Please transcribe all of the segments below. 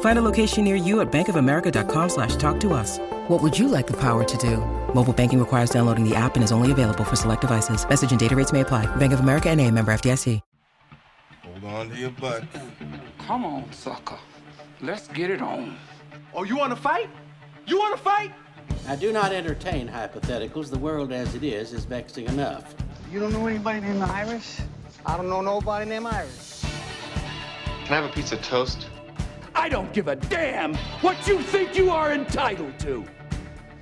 Find a location near you at bankofamerica.com slash talk to us. What would you like the power to do? Mobile banking requires downloading the app and is only available for select devices. Message and data rates may apply. Bank of America and a member FDIC. Hold on to your butt. Come on, sucker. Let's get it on. Oh, you want to fight? You want to fight? I do not entertain hypotheticals. The world as it is is vexing enough. You don't know anybody named Iris? I don't know nobody named Iris. Can I have a piece of toast? I don't give a damn what you think you are entitled to.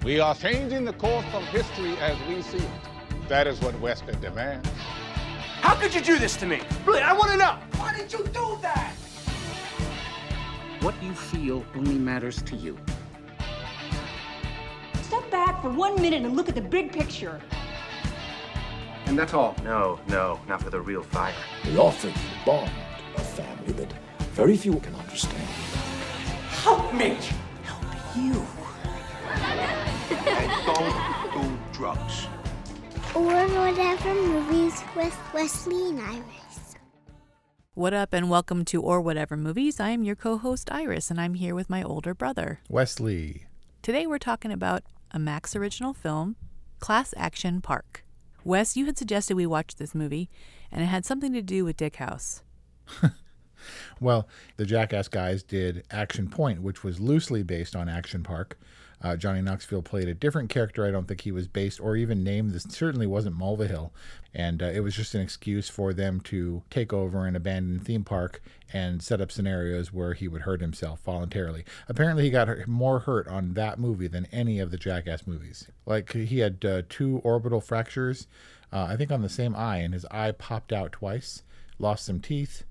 We are changing the course of history as we see it. That is what Western demands. How could you do this to me? Really, I want to know. Why did you do that? What you feel only matters to you. Step back for one minute and look at the big picture. And that's all? No, no, not for the real fire. We offer you bond, a family that very few can understand. Help me! Help you. and don't do drugs. Or whatever movies with Wesley and Iris. What up, and welcome to Or Whatever Movies. I am your co host, Iris, and I'm here with my older brother, Wesley. Today we're talking about a Max original film, Class Action Park. Wes, you had suggested we watch this movie, and it had something to do with Dick House. well, the Jackass guys did Action Point, which was loosely based on Action Park. Uh, Johnny Knoxville played a different character. I don't think he was based or even named. This certainly wasn't Mulvihill, and uh, it was just an excuse for them to take over an abandoned theme park and set up scenarios where he would hurt himself voluntarily. Apparently, he got more hurt on that movie than any of the Jackass movies. Like he had uh, two orbital fractures, uh, I think on the same eye, and his eye popped out twice. Lost some teeth,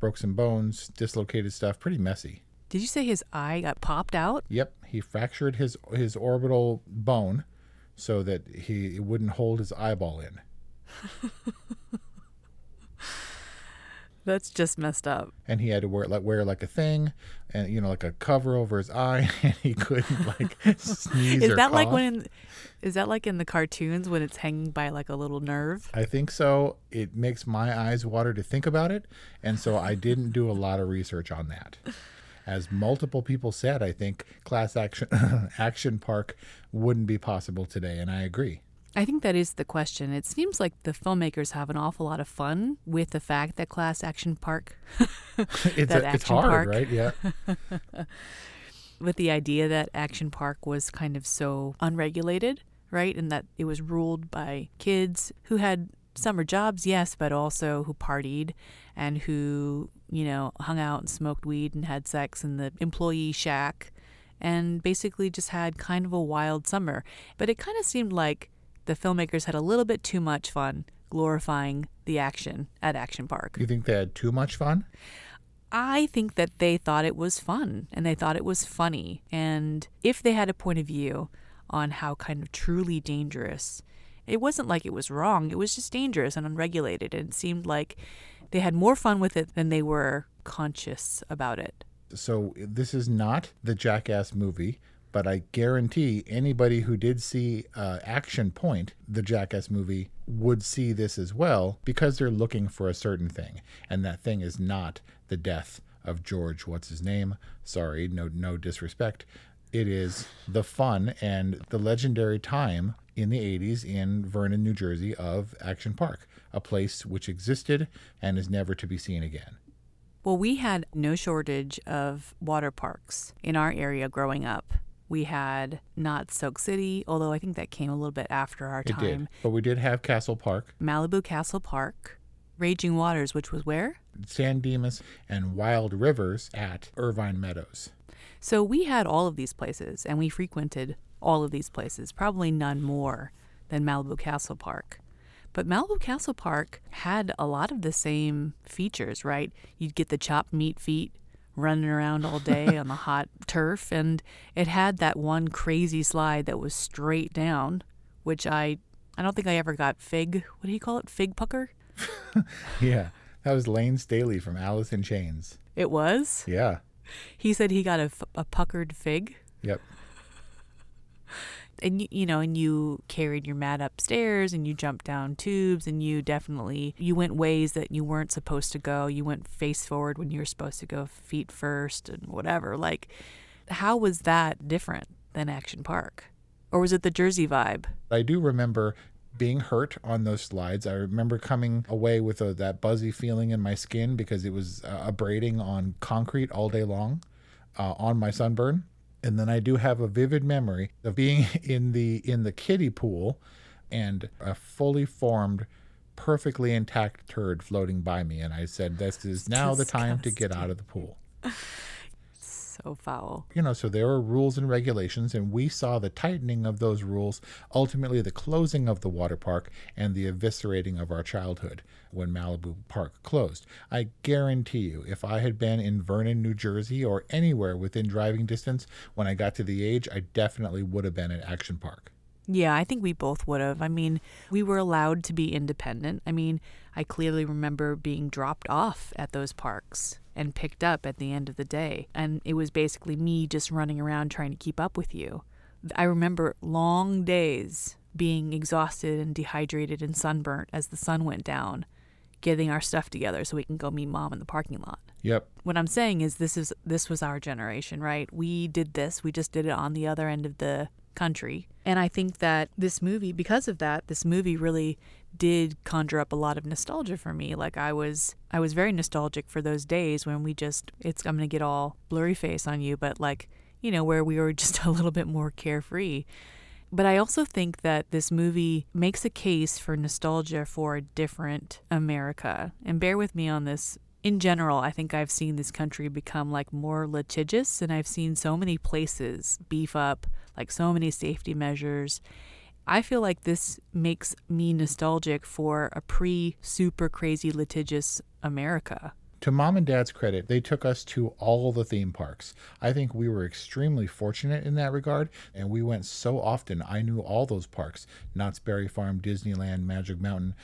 broke some bones, dislocated stuff. Pretty messy. Did you say his eye got popped out? Yep, he fractured his his orbital bone so that he wouldn't hold his eyeball in. That's just messed up. And he had to wear like wear like a thing, and you know like a cover over his eye, and he couldn't like sneeze. Is that cough. like when? Is that like in the cartoons when it's hanging by like a little nerve? I think so. It makes my eyes water to think about it, and so I didn't do a lot of research on that. As multiple people said, I think class action action park wouldn't be possible today, and I agree. I think that is the question. It seems like the filmmakers have an awful lot of fun with the fact that Class Action Park. it's, a, it's hard, park, right? Yeah. with the idea that Action Park was kind of so unregulated, right? And that it was ruled by kids who had summer jobs, yes, but also who partied and who, you know, hung out and smoked weed and had sex in the employee shack and basically just had kind of a wild summer. But it kind of seemed like the filmmakers had a little bit too much fun glorifying the action at Action Park. You think they had too much fun? I think that they thought it was fun and they thought it was funny. And if they had a point of view on how kind of truly dangerous, it wasn't like it was wrong, it was just dangerous and unregulated. And it seemed like they had more fun with it than they were conscious about it. So this is not the Jackass movie, but I guarantee anybody who did see uh, Action Point, the Jackass movie, would see this as well because they're looking for a certain thing, and that thing is not the death of George. What's his name? Sorry, no, no disrespect. It is the fun and the legendary time in the 80s in Vernon, New Jersey, of Action Park, a place which existed and is never to be seen again. Well, we had no shortage of water parks in our area growing up. We had not Soak City, although I think that came a little bit after our It time. did. But we did have Castle Park, Malibu Castle Park, Raging Waters, which was where? San Dimas, and Wild Rivers at Irvine Meadows. So we had all of these places and we frequented all of these places, probably none more than Malibu Castle Park. But Malibu Castle Park had a lot of the same features, right? You'd get the chopped meat feet running around all day on the hot turf, and it had that one crazy slide that was straight down, which I I don't think I ever got fig. What do you call it? Fig pucker? Yeah. That was Layne Staley from Alice in Chains. It was. Yeah. He said he got a, a puckered fig. Yep. And you, you know and you carried your mat upstairs and you jumped down tubes and you definitely you went ways that you weren't supposed to go you went face forward when you were supposed to go feet first and whatever like how was that different than action park or was it the jersey vibe I do remember being hurt on those slides. I remember coming away with a, that buzzy feeling in my skin because it was uh, abrading on concrete all day long uh, on my sunburn. And then I do have a vivid memory of being in the in the kiddie pool and a fully formed perfectly intact turd floating by me and I said this is now the time to get out of the pool. so foul you know, so there are rules and regulations, and we saw the tightening of those rules, ultimately the closing of the water park, and the eviscerating of our childhood when Malibu Park closed. I guarantee you, if I had been in Vernon, New Jersey, or anywhere within driving distance when I got to the age, I definitely would have been at Action Park. Yeah, I think we both would have. I mean, we were allowed to be independent. I mean, I clearly remember being dropped off at those parks and picked up at the end of the day. And it was basically me just running around trying to keep up with you. I remember long days being exhausted and dehydrated and sunburnt as the sun went down, getting our stuff together so we can go meet mom in the parking lot. Yep. What I'm saying is this is this was our generation, right? We did this. We just did it on the other end of the country. And I think that this movie because of that, this movie really did conjure up a lot of nostalgia for me. Like I was I was very nostalgic for those days when we just it's I'm going to get all blurry face on you, but like, you know, where we were just a little bit more carefree. But I also think that this movie makes a case for nostalgia for a different America. And bear with me on this. In general, I think I've seen this country become like more litigious, and I've seen so many places beef up like so many safety measures. I feel like this makes me nostalgic for a pre super crazy litigious America. To mom and dad's credit, they took us to all the theme parks. I think we were extremely fortunate in that regard, and we went so often. I knew all those parks Knott's Berry Farm, Disneyland, Magic Mountain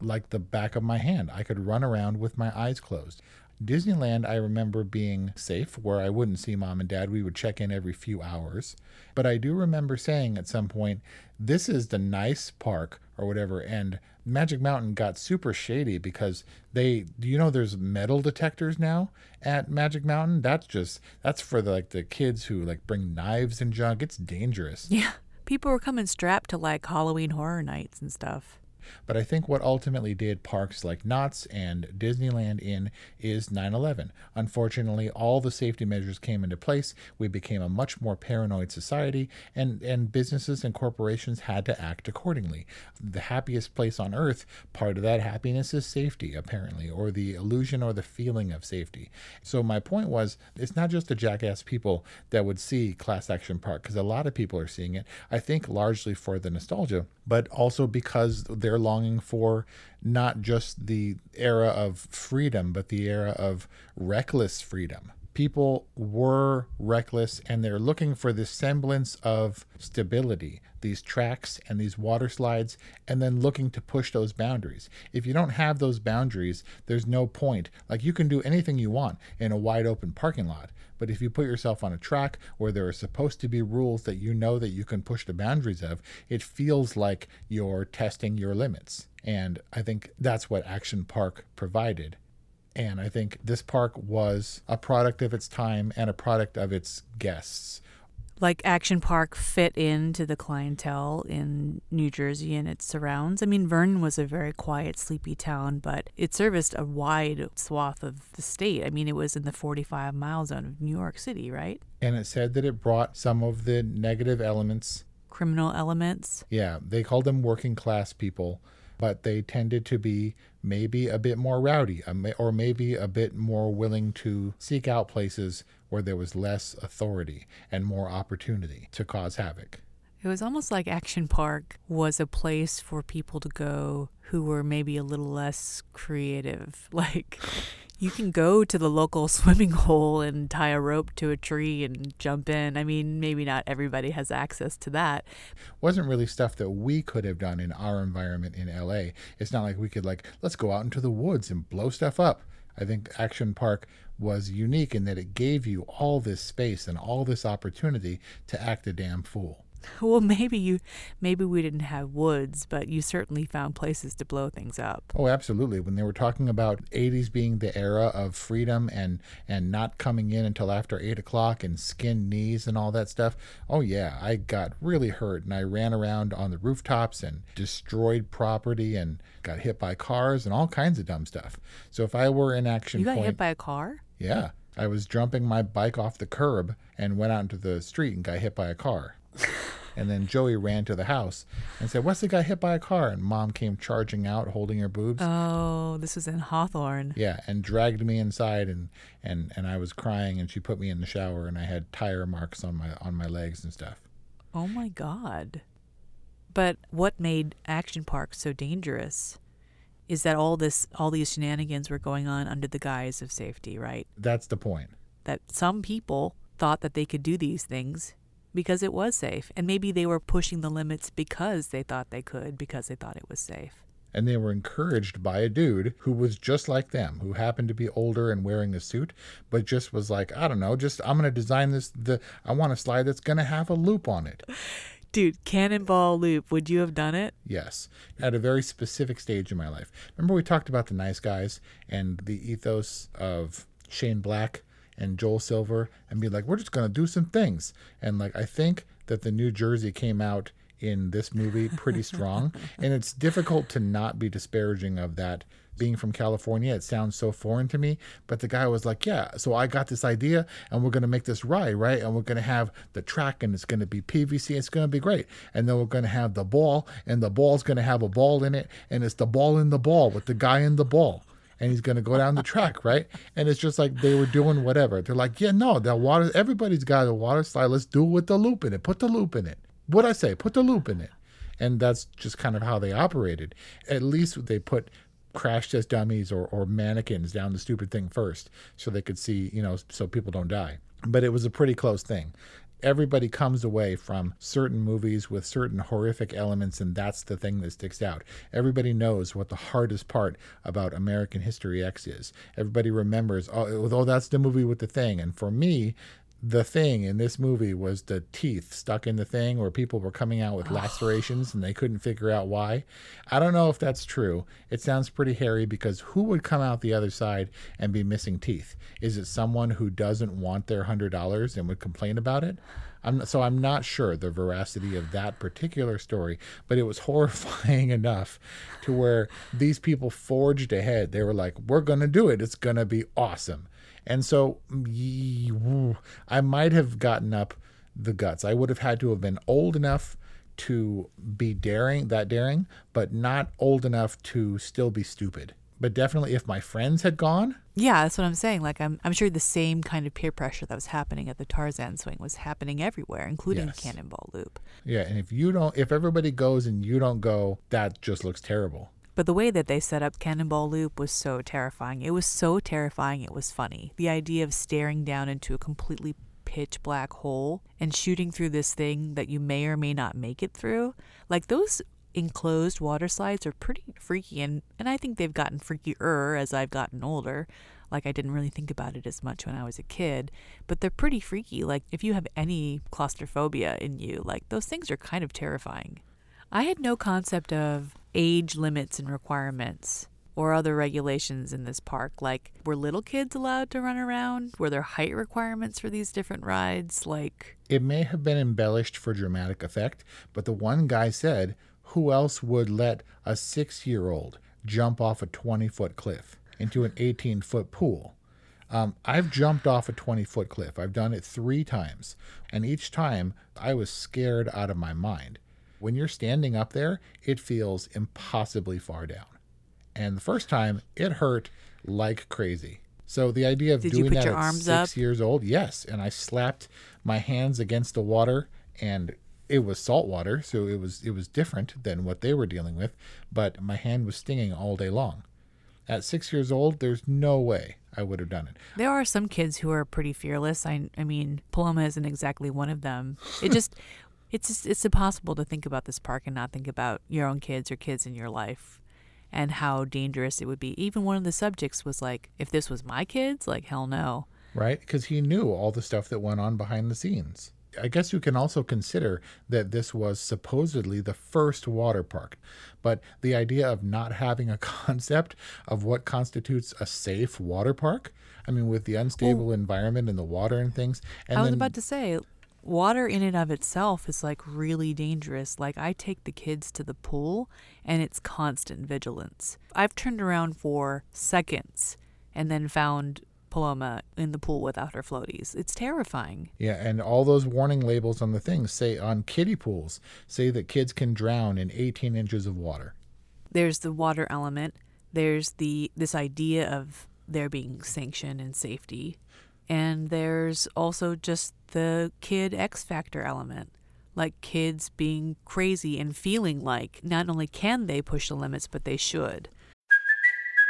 like the back of my hand. I could run around with my eyes closed. Disneyland, I remember being safe where I wouldn't see mom and dad. We would check in every few hours. But I do remember saying at some point, this is the nice park or whatever. And Magic Mountain got super shady because they, you know, there's metal detectors now at Magic Mountain? That's just, that's for the, like the kids who like bring knives and junk. It's dangerous. Yeah. People were coming strapped to like Halloween horror nights and stuff. But I think what ultimately did parks like Knott's and Disneyland in is 9 11. Unfortunately, all the safety measures came into place. We became a much more paranoid society, and, and businesses and corporations had to act accordingly. The happiest place on earth, part of that happiness is safety, apparently, or the illusion or the feeling of safety. So, my point was it's not just the jackass people that would see Class Action Park, because a lot of people are seeing it, I think largely for the nostalgia, but also because they're longing for not just the era of freedom, but the era of reckless freedom. People were reckless and they're looking for this semblance of stability, these tracks and these water slides, and then looking to push those boundaries. If you don't have those boundaries, there's no point. Like you can do anything you want in a wide open parking lot. But if you put yourself on a track where there are supposed to be rules that you know that you can push the boundaries of, it feels like you're testing your limits. And I think that's what Action Park provided. And I think this park was a product of its time and a product of its guests. Like Action Park fit into the clientele in New Jersey and its surrounds. I mean, Vernon was a very quiet, sleepy town, but it serviced a wide swath of the state. I mean, it was in the 45 mile zone of New York City, right? And it said that it brought some of the negative elements, criminal elements. Yeah, they called them working class people, but they tended to be maybe a bit more rowdy or maybe a bit more willing to seek out places where there was less authority and more opportunity to cause havoc. It was almost like Action Park was a place for people to go who were maybe a little less creative. Like, you can go to the local swimming hole and tie a rope to a tree and jump in. I mean, maybe not everybody has access to that. Wasn't really stuff that we could have done in our environment in LA. It's not like we could like let's go out into the woods and blow stuff up. I think Action Park was unique in that it gave you all this space and all this opportunity to act a damn fool. Well, maybe you, maybe we didn't have woods, but you certainly found places to blow things up. Oh, absolutely. When they were talking about '80s being the era of freedom and and not coming in until after eight o'clock and skinned knees and all that stuff. Oh yeah, I got really hurt and I ran around on the rooftops and destroyed property and got hit by cars and all kinds of dumb stuff. So if I were in action, you got point, hit by a car. Yeah, I was jumping my bike off the curb and went out into the street and got hit by a car. And then Joey ran to the house and said, the guy hit by a car? And mom came charging out holding her boobs. Oh, this was in Hawthorne. Yeah, and dragged me inside and, and, and I was crying and she put me in the shower and I had tire marks on my on my legs and stuff. Oh my god. But what made Action Park so dangerous is that all this all these shenanigans were going on under the guise of safety, right? That's the point. That some people thought that they could do these things because it was safe. And maybe they were pushing the limits because they thought they could, because they thought it was safe. And they were encouraged by a dude who was just like them, who happened to be older and wearing a suit, but just was like, I don't know, just I'm going to design this. The I want a slide that's going to have a loop on it. Dude, cannonball loop. Would you have done it? Yes, at a very specific stage in my life. Remember, we talked about the nice guys and the ethos of Shane Black and Joel Silver and be like, we're just going to do some things. And like, I think that the New Jersey came out in this movie pretty strong. and it's difficult to not be disparaging of that. Being from California, it sounds so foreign to me. But the guy was like, Yeah, so I got this idea and we're going to make this ride, right? And we're going to have the track and it's going to be PVC. It's going to be great. And then we're going to have the ball and the ball's going to have a ball in it. And it's the ball in the ball with the guy in the ball and he's going to go down the track, right? And it's just like they were doing whatever. They're like, yeah, no, the water, everybody's got a water slide. Let's do it with the loop in it. Put the loop in it. What I say? Put the loop in it. And that's just kind of how they operated. At least they put crash test dummies or, or mannequins down the stupid thing first so they could see, you know, so people don't die. But it was a pretty close thing everybody comes away from certain movies with certain horrific elements, and that's the thing that sticks out. Everybody knows what the hardest part about American History X is. Everybody remembers, oh, oh that's the movie with the thing. And for me, the thing in this movie was the teeth stuck in the thing where people were coming out with lacerations and they couldn't figure out why. I don't know if that's true. It sounds pretty hairy because who would come out the other side and be missing teeth? Is it someone who doesn't want their $100 and would complain about it? I'm, so I'm not sure the veracity of that particular story, but it was horrifying enough to where these people forged ahead. They were like, "We're going to do it. It's going to be awesome." And so I might have gotten up the guts. I would have had to have been old enough to be daring, that daring, but not old enough to still be stupid. But definitely if my friends had gone. Yeah, that's what I'm saying. Like I'm I'm sure the same kind of peer pressure that was happening at the Tarzan swing was happening everywhere, including yes. Cannonball Loop. Yeah, and if you don't if everybody goes and you don't go, that just looks terrible. But the way that they set up Cannonball Loop was so terrifying. It was so terrifying, it was funny. The idea of staring down into a completely pitch black hole and shooting through this thing that you may or may not make it through. Like those enclosed water slides are pretty freaky and, and I think they've gotten freakier as I've gotten older. Like I didn't really think about it as much when I was a kid, but they're pretty freaky. Like if you have any claustrophobia in you, like those things are kind of terrifying. I had no concept of age limits and requirements or other regulations in this park? Like, were little kids allowed to run around? Were there height requirements for these different rides? Like, it may have been embellished for dramatic effect, but the one guy said, Who else would let a six year old jump off a 20 foot cliff into an 18 foot pool? Um, I've jumped off a 20 foot cliff. I've done it three times. And each time I was scared out of my mind. When you're standing up there, it feels impossibly far down. And the first time, it hurt like crazy. So the idea of Did doing that at six up? years old, yes, and I slapped my hands against the water, and it was salt water, so it was it was different than what they were dealing with. But my hand was stinging all day long. At six years old, there's no way I would have done it. there are some kids who are pretty fearless. I, I mean, Paloma isn't exactly one of them. It just, it's just, it's impossible to think about this park and not think about your own kids or kids in your life and how dangerous it would be. Even one of the subjects was like, if this was my kids, like, hell no. right? Because he knew all the stuff that went on behind the scenes. I guess you can also consider that this was supposedly the first water park, but the idea of not having a concept of what constitutes a safe water park, I mean, with the unstable oh. environment and the water and things, and I was then about to say, water in and of itself is like really dangerous. Like I take the kids to the pool and it's constant vigilance. I've turned around for seconds and then found Paloma in the pool without her floaties. It's terrifying. Yeah, and all those warning labels on the things say on kiddie pools say that kids can drown in 18 inches of water. There's the water element. There's the this idea of there being sanction and safety. And there's also just the kid X factor element. Like kids being crazy and feeling like not only can they push the limits, but they should.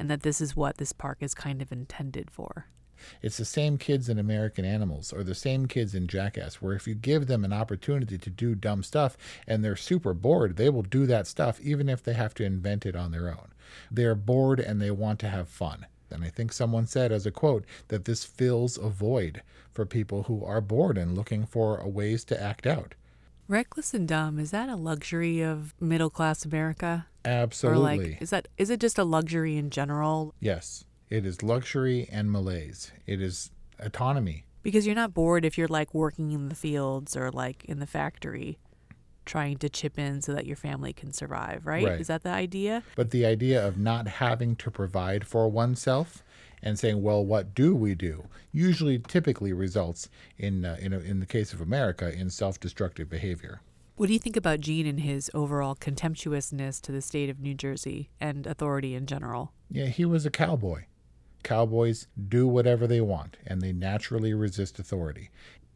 And that this is what this park is kind of intended for. It's the same kids in American Animals or the same kids in Jackass, where if you give them an opportunity to do dumb stuff and they're super bored, they will do that stuff even if they have to invent it on their own. They're bored and they want to have fun. And I think someone said, as a quote, that this fills a void for people who are bored and looking for ways to act out. Reckless and dumb, is that a luxury of middle class America? Absolutely. Or like is that is it just a luxury in general? Yes, it is luxury and malaise. It is autonomy. Because you're not bored if you're like working in the fields or like in the factory trying to chip in so that your family can survive, right? Right. Is that the idea? But the idea of not having to provide for oneself and saying, "Well, what do we do?" usually, typically results in, uh, in, a, in the case of America, in self-destructive behavior. What do you think about Gene and his overall contemptuousness to the state of New Jersey and authority in general? Yeah, he was a cowboy. Cowboys do whatever they want, and they naturally resist authority.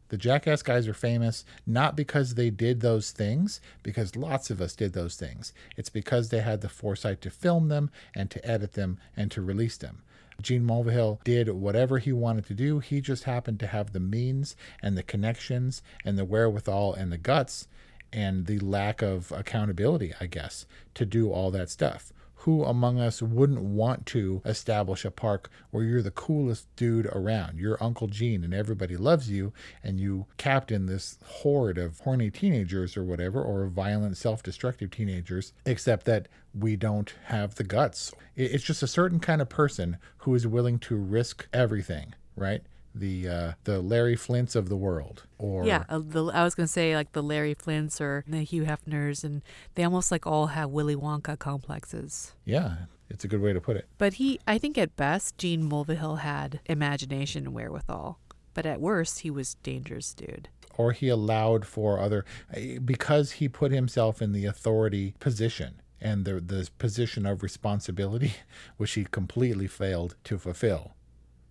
The Jackass guys are famous not because they did those things, because lots of us did those things. It's because they had the foresight to film them and to edit them and to release them. Gene Mulvihill did whatever he wanted to do. He just happened to have the means and the connections and the wherewithal and the guts and the lack of accountability, I guess, to do all that stuff. Who among us wouldn't want to establish a park where you're the coolest dude around? You're Uncle Gene and everybody loves you, and you captain this horde of horny teenagers or whatever, or violent, self destructive teenagers, except that we don't have the guts. It's just a certain kind of person who is willing to risk everything, right? The uh, the Larry Flynts of the world, or yeah, uh, the, I was gonna say like the Larry Flynts or the Hugh Hefners, and they almost like all have Willy Wonka complexes. yeah, it's a good way to put it. But he, I think at best, Gene Mulvihill had imagination and wherewithal. But at worst, he was dangerous, dude. or he allowed for other because he put himself in the authority position and the the position of responsibility which he completely failed to fulfill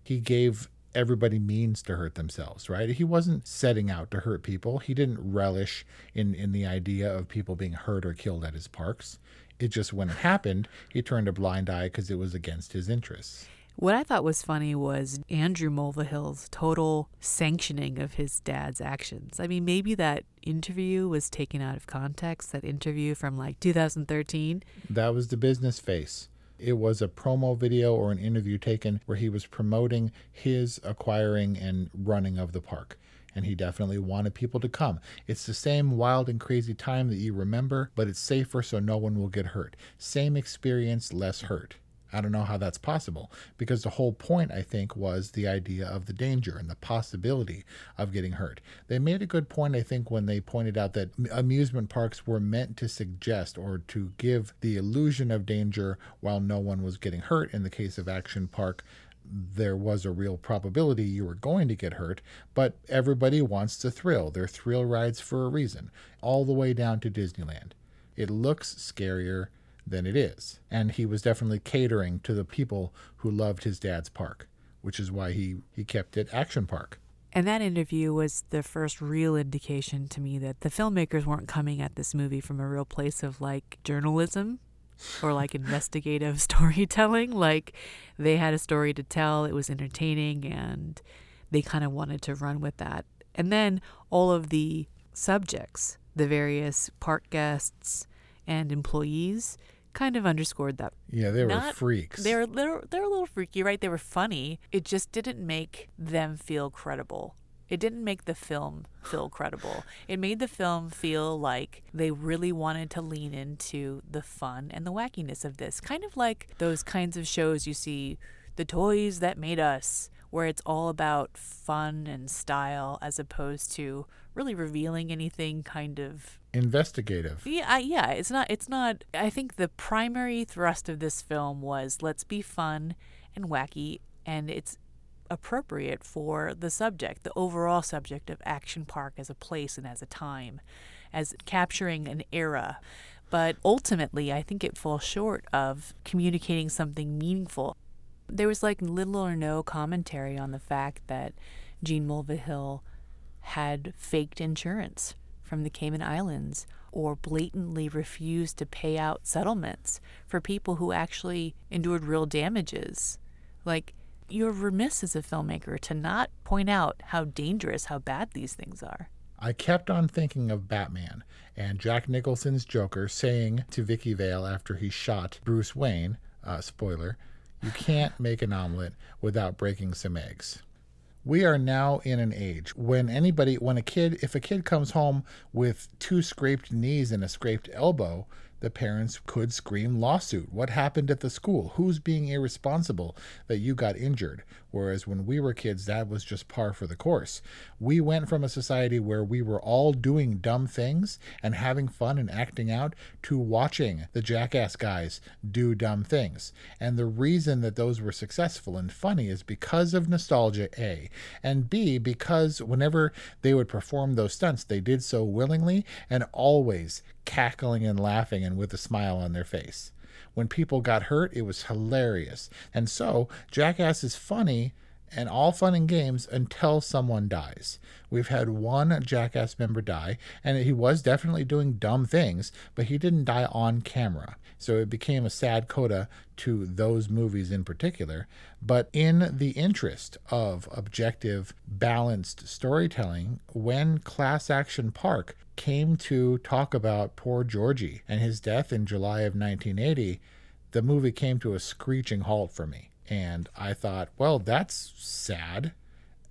he gave everybody means to hurt themselves, right? He wasn't setting out to hurt people. He didn't relish in, in the idea of people being hurt or killed at his parks. It just, when it happened, he turned a blind eye because it was against his interests. What I thought was funny was Andrew Mulvihill's total sanctioning of his dad's actions. I mean, maybe that interview was taken out of context, that interview from like 2013. That was the business face. It was a promo video or an interview taken where he was promoting his acquiring and running of the park. And he definitely wanted people to come. It's the same wild and crazy time that you remember, but it's safer so no one will get hurt. Same experience, less hurt. I don't know how that's possible because the whole point, I think, was the idea of the danger and the possibility of getting hurt. They made a good point, I think, when they pointed out that amusement parks were meant to suggest or to give the illusion of danger while no one was getting hurt. In the case of Action Park, there was a real probability you were going to get hurt, but everybody wants to thrill. They're thrill rides for a reason, all the way down to Disneyland. It looks scarier than it is. And he was definitely catering to the people who loved his dad's park, which is why he, he kept it Action Park. And that interview was the first real indication to me that the filmmakers weren't coming at this movie from a real place of like journalism or like investigative storytelling. Like they had a story to tell, it was entertaining, and they kind of wanted to run with that. And then all of the subjects, the various park guests and employees, kind of underscored that. Yeah, they were freaks. They're they're they're a little freaky, right? They were funny. It just didn't make them feel credible. It didn't make the film feel credible. It made the film feel like they really wanted to lean into the fun and the wackiness of this. Kind of like those kinds of shows you see, The Toys That Made Us, where it's all about fun and style as opposed to really revealing anything kind of investigative. Yeah, yeah, it's not it's not I think the primary thrust of this film was let's be fun and wacky and it's appropriate for the subject, the overall subject of Action Park as a place and as a time, as capturing an era. But ultimately, I think it falls short of communicating something meaningful. There was like little or no commentary on the fact that Gene Mulvihill had faked insurance from the Cayman Islands or blatantly refused to pay out settlements for people who actually endured real damages. Like, you're remiss as a filmmaker to not point out how dangerous, how bad these things are. I kept on thinking of Batman and Jack Nicholson's Joker saying to Vicki Vale after he shot Bruce Wayne, uh, spoiler, you can't make an omelet without breaking some eggs. We are now in an age when anybody, when a kid, if a kid comes home with two scraped knees and a scraped elbow, the parents could scream lawsuit. What happened at the school? Who's being irresponsible that you got injured? Whereas when we were kids, that was just par for the course. We went from a society where we were all doing dumb things and having fun and acting out to watching the jackass guys do dumb things. And the reason that those were successful and funny is because of nostalgia, A. And B, because whenever they would perform those stunts, they did so willingly and always cackling and laughing and with a smile on their face. When people got hurt, it was hilarious. And so, Jackass is funny and all fun and games until someone dies. We've had one Jackass member die, and he was definitely doing dumb things, but he didn't die on camera. So it became a sad coda to those movies in particular. But in the interest of objective, balanced storytelling, when Class Action Park came to talk about poor Georgie and his death in July of 1980, the movie came to a screeching halt for me. And I thought, well, that's sad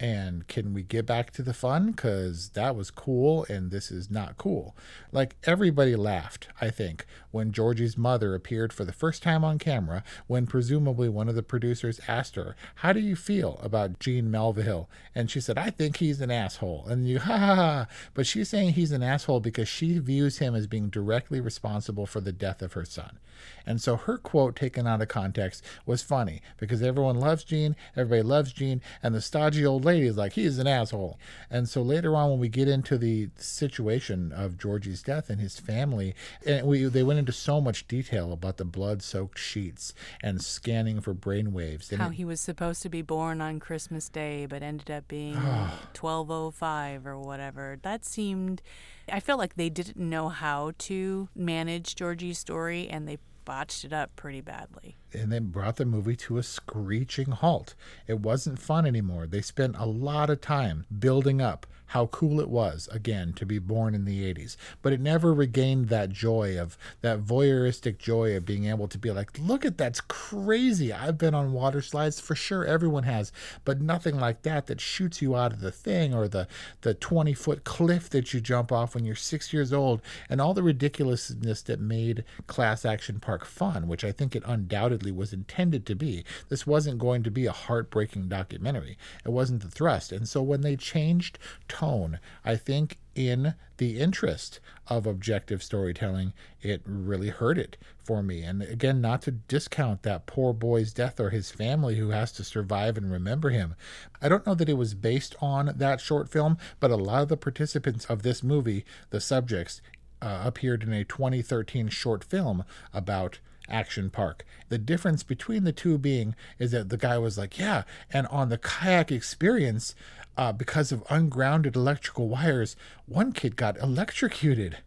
and can we get back to the fun? Because that was cool and this is not cool. Like everybody laughed i think when georgie's mother appeared for the first time on camera when presumably one of the producers asked her how do you feel about gene mulvihill and she said i think he's an asshole. And you ha ha ha. But she's saying he's an asshole because she views him as being directly responsible for the death of her son. And so her quote taken out of context was funny because everyone loves gene everybody loves gene and the stodgy old lady lady's like, he's an asshole. And so later on, when we get into the situation of Georgie's death and his family, and we they went into so much detail about the blood-soaked sheets and scanning for brain waves. How it- he was supposed to be born on Christmas Day, but ended up being 1205 or whatever. That seemed. I felt like they didn't know how to manage Georgie's story and they botched it up pretty badly. And then brought the movie to a screeching halt. It wasn't fun anymore. They spent a lot of time building up how cool it was, again, to be born in the 80s. But it never regained that joy of that voyeuristic joy of being able to be like, look at that's crazy. I've been on water slides for sure, everyone has, but nothing like that that shoots you out of the thing or the, the 20 foot cliff that you jump off when you're six years old and all the ridiculousness that made Class Action Park fun, which I think it undoubtedly was intended to be. This wasn't going to be a heartbreaking documentary. It wasn't the thrust. And so when they changed tone, I think in the interest of objective storytelling, it really hurt it for me. And again, not to discount that poor boy's death or his family who has to survive and remember him. I don't know that it was based on that short film, but a lot of the participants of this movie, the subjects, uh, appeared in a 2013 short film about Action Park. The difference between the two being is that the guy was like, yeah, and on the kayak experience, uh, because of ungrounded electrical wires, one kid got electrocuted.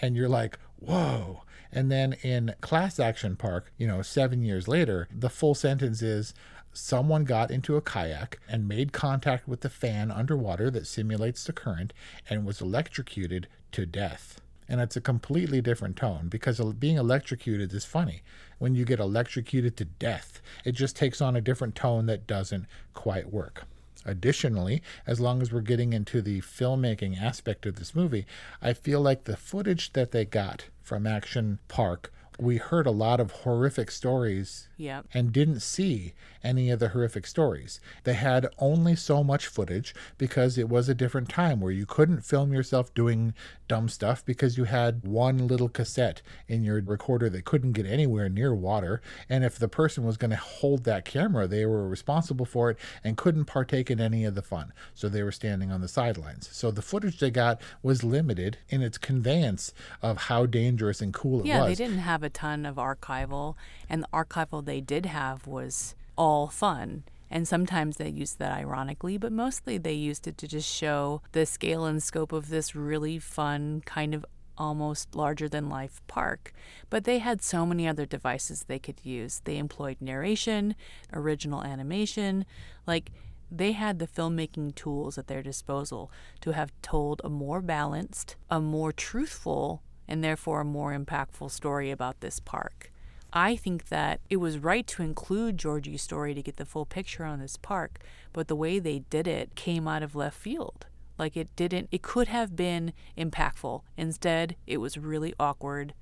And you're like, whoa. And then in Class Action Park, you know, seven years later, the full sentence is someone got into a kayak and made contact with the fan underwater that simulates the current and was electrocuted to death. And it's a completely different tone because being electrocuted is funny. When you get electrocuted to death, it just takes on a different tone that doesn't quite work. Additionally, as long as we're getting into the filmmaking aspect of this movie, I feel like the footage that they got from Action Park, we heard a lot of horrific stories Yep. and didn't see any of the horrific stories. They had only so much footage because it was a different time where you couldn't film yourself doing dumb stuff because you had one little cassette in your recorder that couldn't get anywhere near water. And if the person was going to hold that camera, they were responsible for it and couldn't partake in any of the fun. So they were standing on the sidelines. So the footage they got was limited in its conveyance of how dangerous and cool it Yeah, was. they didn't have a ton of archival, and the archival they did have was all fun. And sometimes they used that ironically, but mostly they used it to just show the scale and scope of this really fun, kind of almost larger than life park. But they had so many other devices they could use. They employed narration, original animation, like they had the filmmaking tools at their disposal to have told a more balanced, a more truthful, and therefore a more impactful story about this park. I think that it was right to include Georgie's story to get the full picture on this park, but the way they did it came out of left field. Like it didn't, it could have been impactful. Instead, it was really awkward.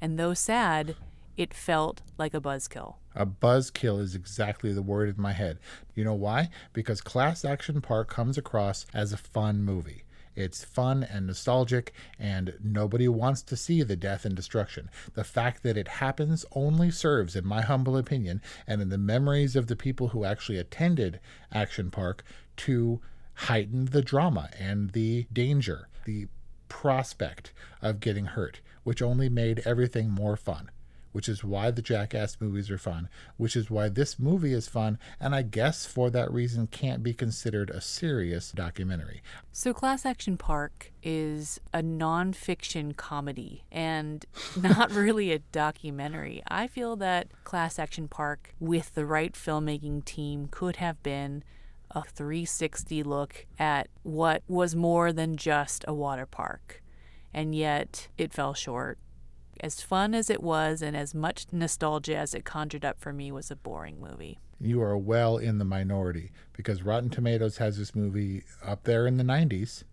And though sad, it felt like a buzzkill. A buzzkill is exactly the word in my head. You know why? Because Class Action Park comes across as a fun movie. It's fun and nostalgic, and nobody wants to see the death and destruction. The fact that it happens only serves, in my humble opinion, and in the memories of the people who actually attended Action Park, to heighten the drama and the danger, the prospect of getting hurt, which only made everything more fun which is why the Jackass movies are fun, which is why this movie is fun, and I guess for that reason can't be considered a serious documentary. So, Class Action Park is a nonfiction comedy and not really a documentary. I feel that Class Action Park, with the right filmmaking team, could have been a 360 look at what was more than just a water park. And yet, it fell short. As fun as it was and as much nostalgia as it conjured up for me was a boring movie. You are well in the minority because Rotten Tomatoes has this movie up there in the 90s.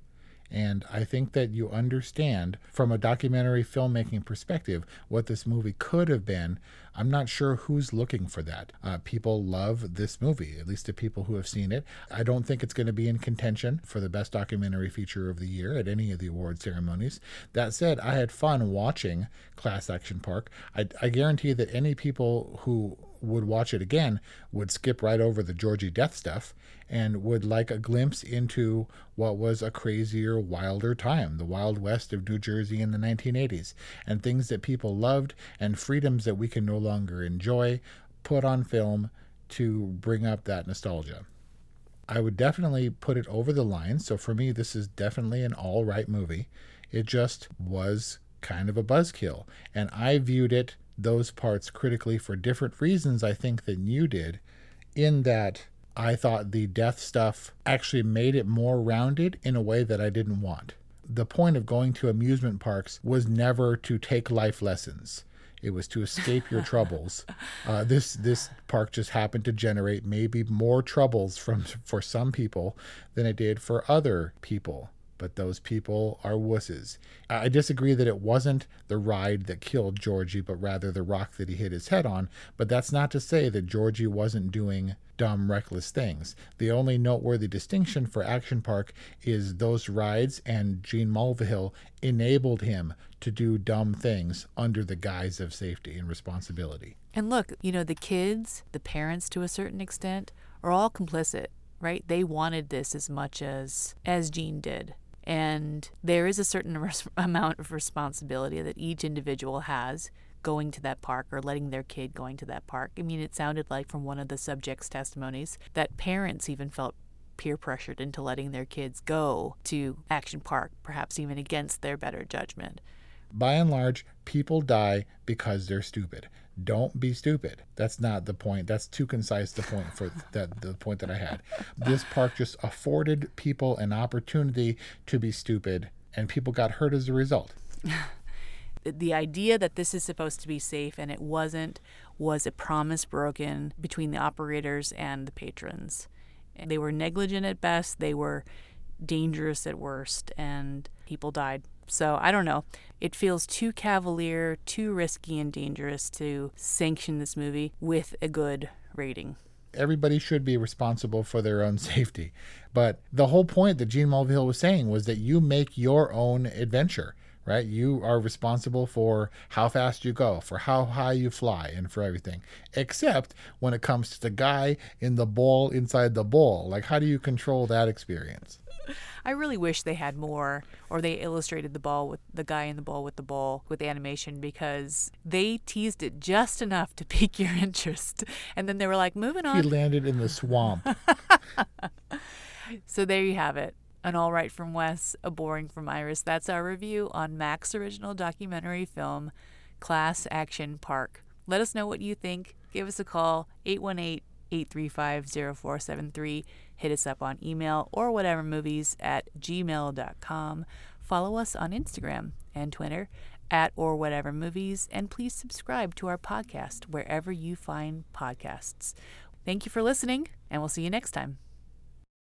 And I think that you understand from a documentary filmmaking perspective what this movie could have been. I'm not sure who's looking for that. Uh, people love this movie, at least the people who have seen it. I don't think it's going to be in contention for the best documentary feature of the year at any of the award ceremonies. That said, I had fun watching Class Action Park. I, I guarantee that any people who would watch it again would skip right over the Georgie death stuff and would like a glimpse into what was a crazier, wilder time, the Wild West of New Jersey in the 1980s, and things that people loved and freedoms that we can no longer enjoy put on film to bring up that nostalgia. I would definitely put it over the line. So for me, this is definitely an all right movie. It just was kind of a buzzkill. And I viewed it, those parts, critically for different reasons, I think, than you did, in that I thought the death stuff actually made it more rounded in a way that I didn't want. The point of going to amusement parks was never to take life lessons. It was to escape your troubles. Uh, this this park just happened to generate maybe more troubles from for some people than it did for other people. But those people are wusses. I disagree that it wasn't the ride that killed Georgie, but rather the rock that he hit his head on. But that's not to say that Georgie wasn't doing dumb, reckless things. The only noteworthy distinction for Action Park is those rides, and Gene Mulvihill enabled him to do dumb things under the guise of safety and responsibility. And look, you know, the kids, the parents to a certain extent, are all complicit, right? They wanted this as much as as Gene did. And there is a certain res- amount of responsibility that each individual has going to that park or letting their kid going to that park. I mean, it sounded like from one of the subjects' testimonies that parents even felt peer pressured into letting their kids go to Action Park, perhaps even against their better judgment. By and large, people die because they're stupid. Don't be stupid. That's not the point. That's too concise the point for that the point that I had. This park just afforded people an opportunity to be stupid and people got hurt as a result. the idea that this is supposed to be safe and it wasn't was a promise broken between the operators and the patrons. They were negligent at best, they were dangerous at worst, and people died. So I don't know. It feels too cavalier, too risky and dangerous to sanction this movie with a good rating. Everybody should be responsible for their own safety. But the whole point that Gene Mulvihill was saying was that you make your own adventure right? You are responsible for how fast you go, for how high you fly, and for everything. Except when it comes to the guy in the ball inside the ball. Like, how do you control that experience? I really wish they had more, or they illustrated the ball with the guy in the ball with the ball with animation because they teased it just enough to pique your interest, and then they were like, "Moving on." He landed in the swamp. so there you have it an all right from Wes, a boring from Iris. That's our review on Max original documentary film, Class Action Park. Let us know what you think. Give us a call, 818 835 0473. Hit us up on email or whatever movies at gmail.com. Follow us on Instagram and Twitter at or whatever movies, and please subscribe to our podcast wherever you find podcasts. Thank you for listening, and we'll see you next time.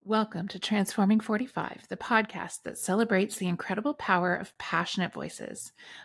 Welcome to Transforming 45, the podcast that celebrates the incredible power of passionate voices.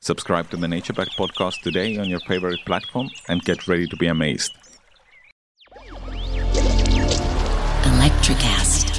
Subscribe to the Nature Back podcast today on your favorite platform and get ready to be amazed. Electricast.